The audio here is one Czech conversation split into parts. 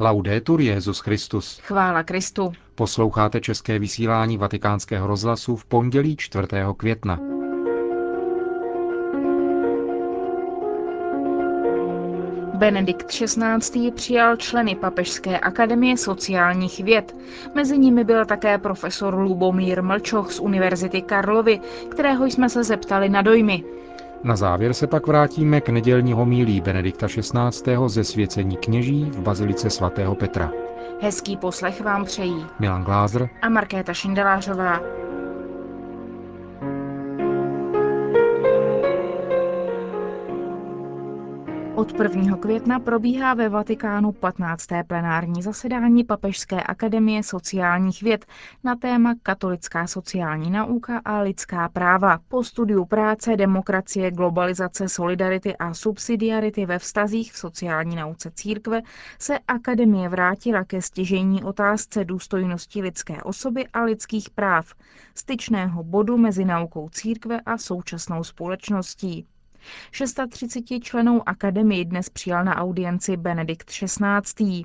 Laudetur Jezus Christus. Chvála Kristu. Posloucháte české vysílání Vatikánského rozhlasu v pondělí 4. května. Benedikt XVI. přijal členy Papežské akademie sociálních věd. Mezi nimi byl také profesor Lubomír Mlčoch z Univerzity Karlovy, kterého jsme se zeptali na dojmy. Na závěr se pak vrátíme k nedělní homílí Benedikta XVI. ze svěcení kněží v Bazilice svatého Petra. Hezký poslech vám přejí Milan Glázer a Markéta Šindelářová. Od 1. května probíhá ve Vatikánu 15. plenární zasedání Papežské akademie sociálních věd na téma katolická sociální nauka a lidská práva. Po studiu práce, demokracie, globalizace, solidarity a subsidiarity ve vztazích v sociální nauce církve se akademie vrátila ke stěžení otázce důstojnosti lidské osoby a lidských práv, styčného bodu mezi naukou církve a současnou společností. 630 členů akademii dnes přijal na audienci Benedikt XVI.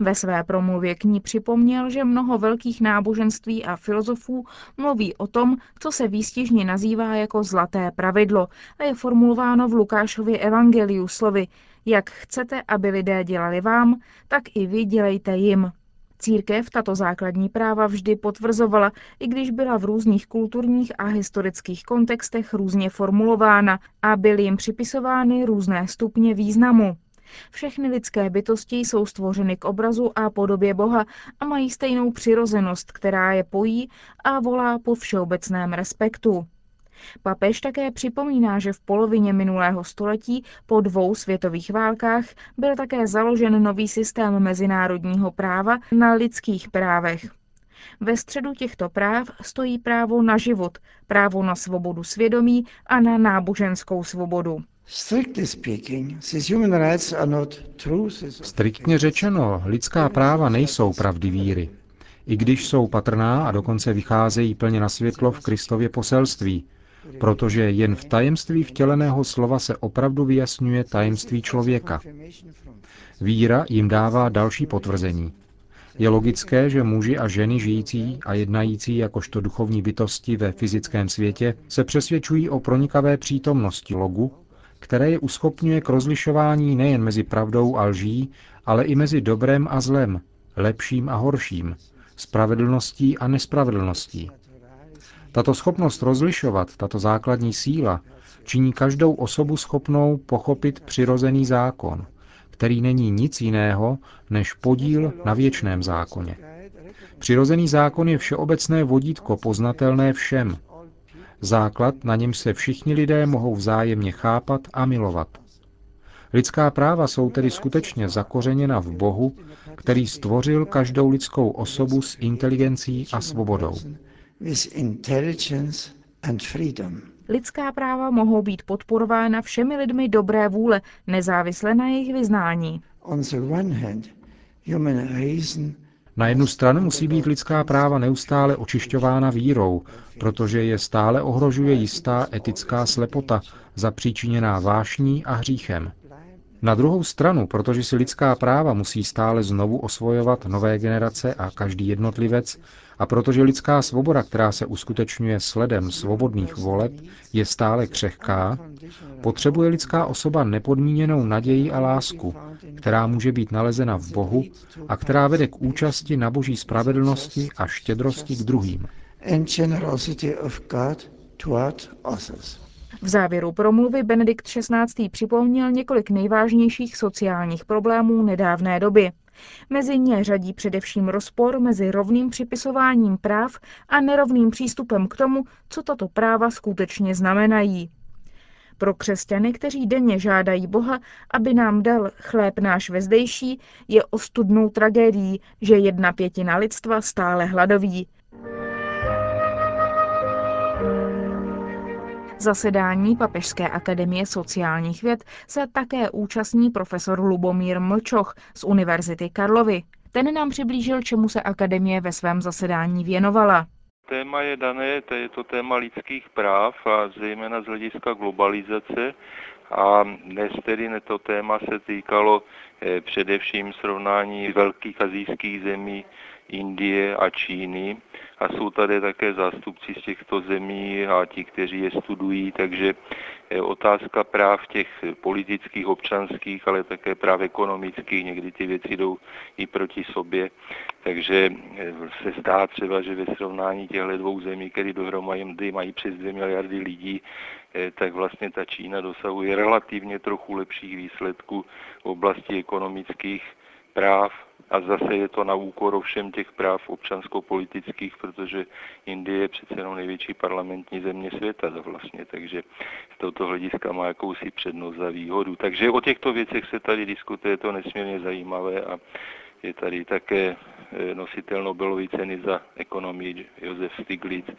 Ve své promluvě k ní připomněl, že mnoho velkých náboženství a filozofů mluví o tom, co se výstižně nazývá jako zlaté pravidlo a je formulováno v Lukášově evangeliu slovy Jak chcete, aby lidé dělali vám, tak i vy dělejte jim. Církev tato základní práva vždy potvrzovala, i když byla v různých kulturních a historických kontextech různě formulována a byly jim připisovány různé stupně významu. Všechny lidské bytosti jsou stvořeny k obrazu a podobě Boha a mají stejnou přirozenost, která je pojí a volá po všeobecném respektu. Papež také připomíná, že v polovině minulého století po dvou světových válkách byl také založen nový systém mezinárodního práva na lidských právech. Ve středu těchto práv stojí právo na život, právo na svobodu svědomí a na náboženskou svobodu. Striktně řečeno, lidská práva nejsou pravdy víry. I když jsou patrná a dokonce vycházejí plně na světlo v Kristově poselství, protože jen v tajemství vtěleného slova se opravdu vyjasňuje tajemství člověka. Víra jim dává další potvrzení. Je logické, že muži a ženy žijící a jednající jakožto duchovní bytosti ve fyzickém světě se přesvědčují o pronikavé přítomnosti logu, které je uschopňuje k rozlišování nejen mezi pravdou a lží, ale i mezi dobrem a zlem, lepším a horším, spravedlností a nespravedlností. Tato schopnost rozlišovat, tato základní síla, činí každou osobu schopnou pochopit přirozený zákon, který není nic jiného než podíl na věčném zákoně. Přirozený zákon je všeobecné vodítko poznatelné všem. Základ, na něm se všichni lidé mohou vzájemně chápat a milovat. Lidská práva jsou tedy skutečně zakořeněna v Bohu, který stvořil každou lidskou osobu s inteligencí a svobodou with intelligence and freedom. Lidská práva mohou být podporována všemi lidmi dobré vůle, nezávisle na jejich vyznání. Na jednu stranu musí být lidská práva neustále očišťována vírou, protože je stále ohrožuje jistá etická slepota, zapříčiněná vášní a hříchem. Na druhou stranu, protože si lidská práva musí stále znovu osvojovat nové generace a každý jednotlivec, a protože lidská svoboda, která se uskutečňuje sledem svobodných voleb, je stále křehká, potřebuje lidská osoba nepodmíněnou naději a lásku, která může být nalezena v Bohu a která vede k účasti na boží spravedlnosti a štědrosti k druhým. V závěru promluvy Benedikt XVI. připomněl několik nejvážnějších sociálních problémů nedávné doby. Mezi ně řadí především rozpor mezi rovným připisováním práv a nerovným přístupem k tomu, co tato práva skutečně znamenají. Pro křesťany, kteří denně žádají Boha, aby nám dal chléb náš vezdejší, je ostudnou tragédií, že jedna pětina lidstva stále hladoví. Zasedání Papežské akademie sociálních věd se také účastní profesor Lubomír Mlčoch z Univerzity Karlovy. Ten nám přiblížil, čemu se akademie ve svém zasedání věnovala. Téma je dané, to je to téma lidských práv a zejména z hlediska globalizace A dnes tedy to téma se týkalo eh, především srovnání velkých azijských zemí Indie a Číny. A jsou tady také zástupci z těchto zemí a ti, kteří je studují, takže otázka práv těch politických, občanských, ale také práv ekonomických, někdy ty věci jdou i proti sobě, takže se zdá třeba, že ve srovnání těchto dvou zemí, které dohromady mají přes 2 miliardy lidí, eh, tak vlastně ta Čína dosahuje relativně trochu lepších výsledků v oblasti ekonomických práv a zase je to na úkor ovšem těch práv občansko-politických, protože Indie je přece jenom největší parlamentní země světa vlastně, takže z tohoto hlediska má jakousi přednost za výhodu. Takže o těchto věcech se tady diskutuje, je to nesmírně zajímavé a je tady také eh, nositel Nobelovy ceny za ekonomii Josef Stiglitz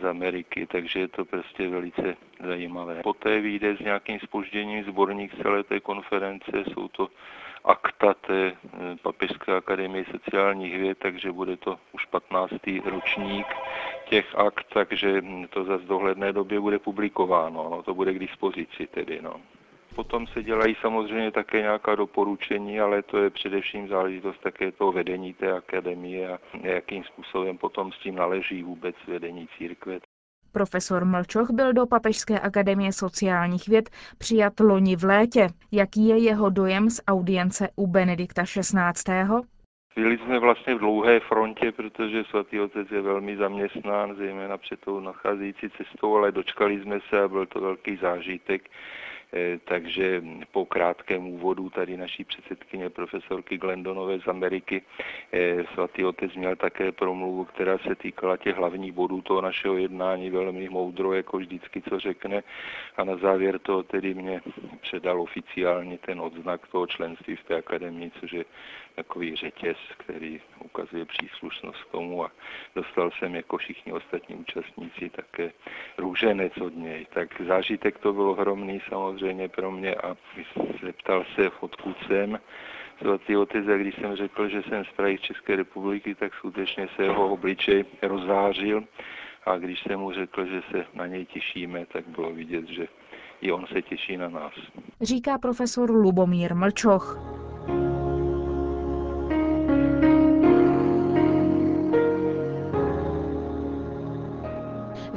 z Ameriky, takže je to prostě velice zajímavé. Poté vyjde s nějakým spožděním zborník celé té konference, jsou to akta té eh, Papežské akademie sociálních věd, takže bude to už 15. ročník těch akt, takže to zase v dohledné době bude publikováno, no, to bude k dispozici tedy. No. Potom se dělají samozřejmě také nějaká doporučení, ale to je především záležitost také toho vedení té akademie a jakým způsobem potom s tím naleží vůbec vedení církve. Profesor Mlčoch byl do Papežské akademie sociálních věd přijat loni v létě. Jaký je jeho dojem z audience u Benedikta XVI. Byli jsme vlastně v dlouhé frontě, protože svatý otec je velmi zaměstnán, zejména před tou nacházející cestou, ale dočkali jsme se a byl to velký zážitek. Eh, takže po krátkém úvodu tady naší předsedkyně profesorky Glendonové z Ameriky eh, svatý otec měl také promluvu, která se týkala těch hlavních bodů toho našeho jednání, velmi moudro, jako vždycky, co řekne. A na závěr to tedy mě předal oficiálně ten odznak toho členství v té akademii, což je takový řetěz, který ukazuje příslušnost tomu a dostal jsem jako všichni ostatní účastníci také růženec od něj. Tak zážitek to byl ohromný samozřejmě pro mě a zeptal se, odkud jsem svatý otec a když jsem řekl, že jsem z Prahy České republiky, tak skutečně se jeho obličej rozzářil a když jsem mu řekl, že se na něj těšíme, tak bylo vidět, že i on se těší na nás. Říká profesor Lubomír Mlčoch.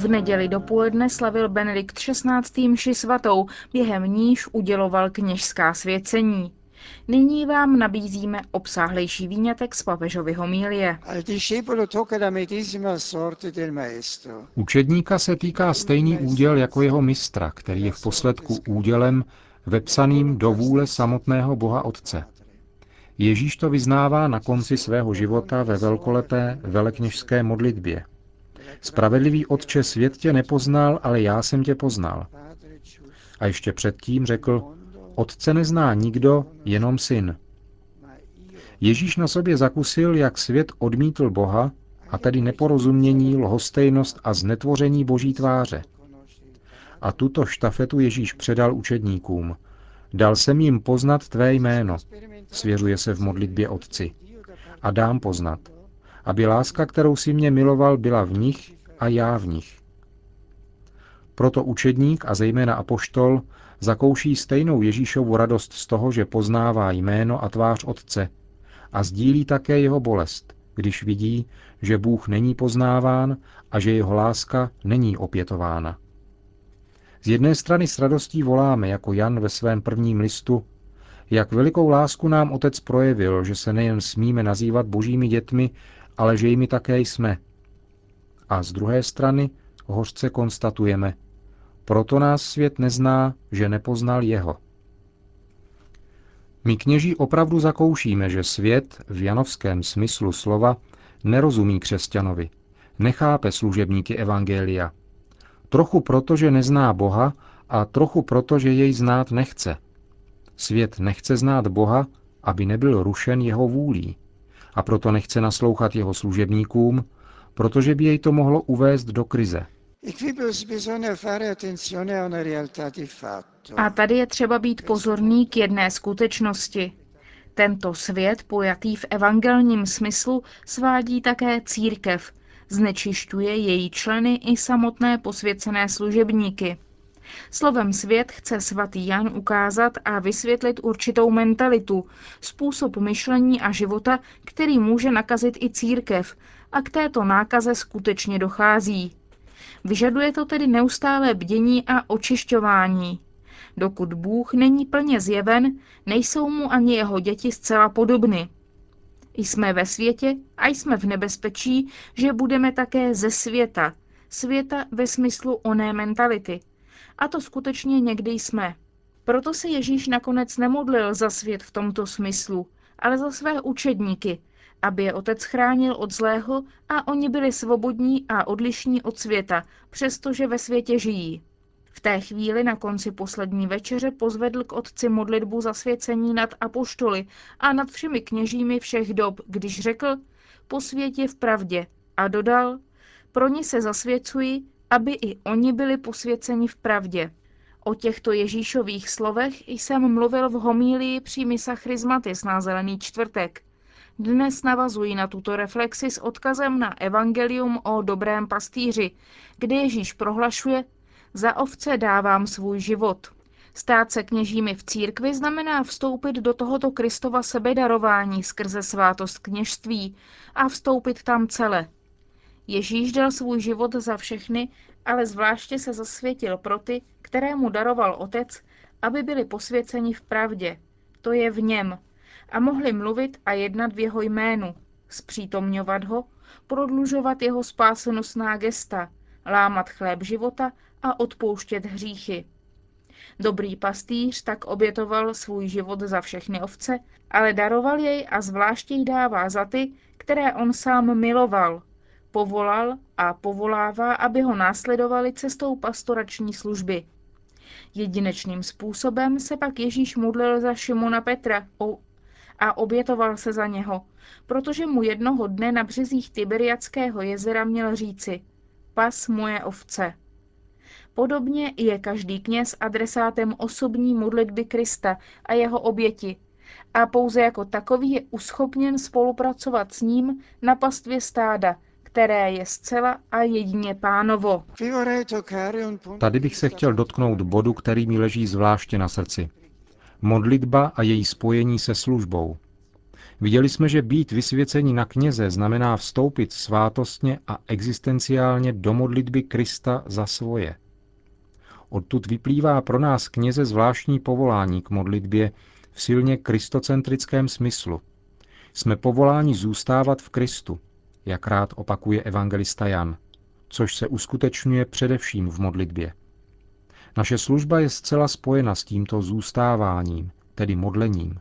V neděli dopoledne slavil Benedikt XVI. mši svatou, během níž uděloval kněžská svěcení. Nyní vám nabízíme obsáhlejší výňatek z papežovy homílie. Učedníka se týká stejný úděl jako jeho mistra, který je v posledku údělem vepsaným do vůle samotného Boha Otce. Ježíš to vyznává na konci svého života ve velkolepé velekněžské modlitbě. Spravedlivý otče, svět tě nepoznal, ale já jsem tě poznal. A ještě předtím řekl, otce nezná nikdo, jenom syn. Ježíš na sobě zakusil, jak svět odmítl Boha, a tedy neporozumění, lhostejnost a znetvoření boží tváře. A tuto štafetu Ježíš předal učedníkům. Dal jsem jim poznat tvé jméno, svěřuje se v modlitbě Otci. A dám poznat aby láska, kterou si mě miloval, byla v nich a já v nich. Proto učedník a zejména apoštol zakouší stejnou Ježíšovu radost z toho, že poznává jméno a tvář Otce a sdílí také jeho bolest, když vidí, že Bůh není poznáván a že jeho láska není opětována. Z jedné strany s radostí voláme, jako Jan ve svém prvním listu, jak velikou lásku nám Otec projevil, že se nejen smíme nazývat božími dětmi, ale že jimi také jsme. A z druhé strany hořce konstatujeme, proto nás svět nezná, že nepoznal jeho. My kněží opravdu zakoušíme, že svět v janovském smyslu slova nerozumí křesťanovi, nechápe služebníky Evangelia. Trochu proto, že nezná Boha a trochu proto, že jej znát nechce. Svět nechce znát Boha, aby nebyl rušen jeho vůlí a proto nechce naslouchat jeho služebníkům, protože by jej to mohlo uvést do krize. A tady je třeba být pozorný k jedné skutečnosti. Tento svět, pojatý v evangelním smyslu, svádí také církev, znečišťuje její členy i samotné posvěcené služebníky. Slovem svět chce svatý Jan ukázat a vysvětlit určitou mentalitu, způsob myšlení a života, který může nakazit i církev, a k této nákaze skutečně dochází. Vyžaduje to tedy neustálé bdění a očišťování. Dokud Bůh není plně zjeven, nejsou mu ani jeho děti zcela podobny. Jsme ve světě a jsme v nebezpečí, že budeme také ze světa. Světa ve smyslu oné mentality. A to skutečně někdy jsme. Proto se Ježíš nakonec nemodlil za svět v tomto smyslu, ale za své učedníky, aby je otec chránil od zlého a oni byli svobodní a odlišní od světa, přestože ve světě žijí. V té chvíli na konci poslední večeře pozvedl k otci modlitbu zasvěcení nad apoštoly a nad všemi kněžími všech dob, když řekl po světě v pravdě a dodal, pro ně se zasvěcuji, aby i oni byli posvěceni v pravdě. O těchto Ježíšových slovech jsem mluvil v homílii při misa Chrismatis na Zelený čtvrtek. Dnes navazuji na tuto reflexi s odkazem na Evangelium o dobrém pastýři, kde Ježíš prohlašuje, za ovce dávám svůj život. Stát se kněžími v církvi znamená vstoupit do tohoto Kristova sebedarování skrze svátost kněžství a vstoupit tam celé. Ježíš dal svůj život za všechny, ale zvláště se zasvětil pro ty, které mu daroval Otec, aby byli posvěceni v pravdě. To je v něm. A mohli mluvit a jednat v jeho jménu, zpřítomňovat ho, prodlužovat jeho spásonosná gesta, lámat chléb života a odpouštět hříchy. Dobrý pastýř tak obětoval svůj život za všechny ovce, ale daroval jej a zvláště jí dává za ty, které on sám miloval, povolal a povolává, aby ho následovali cestou pastorační služby. Jedinečným způsobem se pak Ježíš modlil za Šimona Petra a obětoval se za něho, protože mu jednoho dne na březích Tiberiackého jezera měl říci Pas moje ovce. Podobně je každý kněz adresátem osobní modlitby Krista a jeho oběti a pouze jako takový je uschopněn spolupracovat s ním na pastvě stáda, které je zcela a jedině pánovo. Tady bych se chtěl dotknout bodu, který mi leží zvláště na srdci. Modlitba a její spojení se službou. Viděli jsme, že být vysvěcení na kněze znamená vstoupit svátostně a existenciálně do modlitby Krista za svoje. Odtud vyplývá pro nás kněze zvláštní povolání k modlitbě v silně kristocentrickém smyslu. Jsme povoláni zůstávat v Kristu, jak rád opakuje evangelista Jan, což se uskutečňuje především v modlitbě. Naše služba je zcela spojena s tímto zůstáváním, tedy modlením,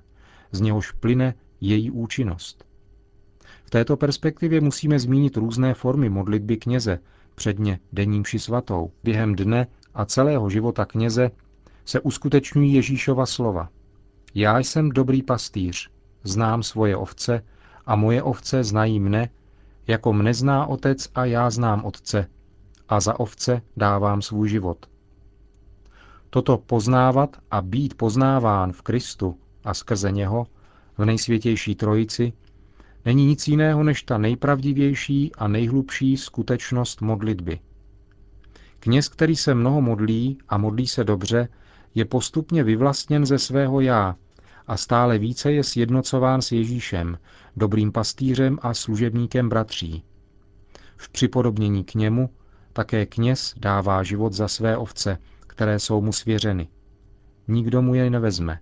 z něhož plyne její účinnost. V této perspektivě musíme zmínit různé formy modlitby kněze, předně denní mši svatou, během dne a celého života kněze se uskutečňují Ježíšova slova. Já jsem dobrý pastýř, znám svoje ovce a moje ovce znají mne, jako mne zná otec a já znám otce a za ovce dávám svůj život. Toto poznávat a být poznáván v Kristu a skrze něho, v nejsvětější trojici, není nic jiného než ta nejpravdivější a nejhlubší skutečnost modlitby – Kněz, který se mnoho modlí a modlí se dobře, je postupně vyvlastněn ze svého já a stále více je sjednocován s Ježíšem, dobrým pastýřem a služebníkem bratří. V připodobnění k němu také kněz dává život za své ovce, které jsou mu svěřeny. Nikdo mu jej nevezme.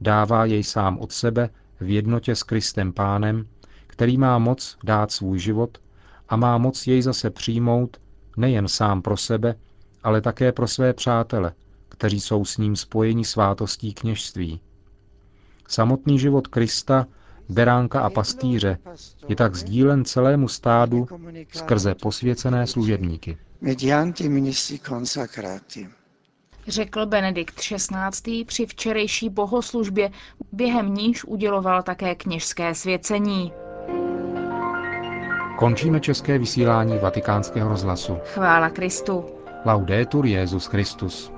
Dává jej sám od sebe v jednotě s Kristem Pánem, který má moc dát svůj život a má moc jej zase přijmout nejen sám pro sebe, ale také pro své přátele, kteří jsou s ním spojeni svátostí kněžství. Samotný život Krista, beránka a pastýře je tak sdílen celému stádu skrze posvěcené služebníky. Řekl Benedikt XVI. při včerejší bohoslužbě, během níž uděloval také kněžské svěcení. Končíme české vysílání vatikánského rozhlasu. Chvála Kristu. Laudetur Jezus Christus.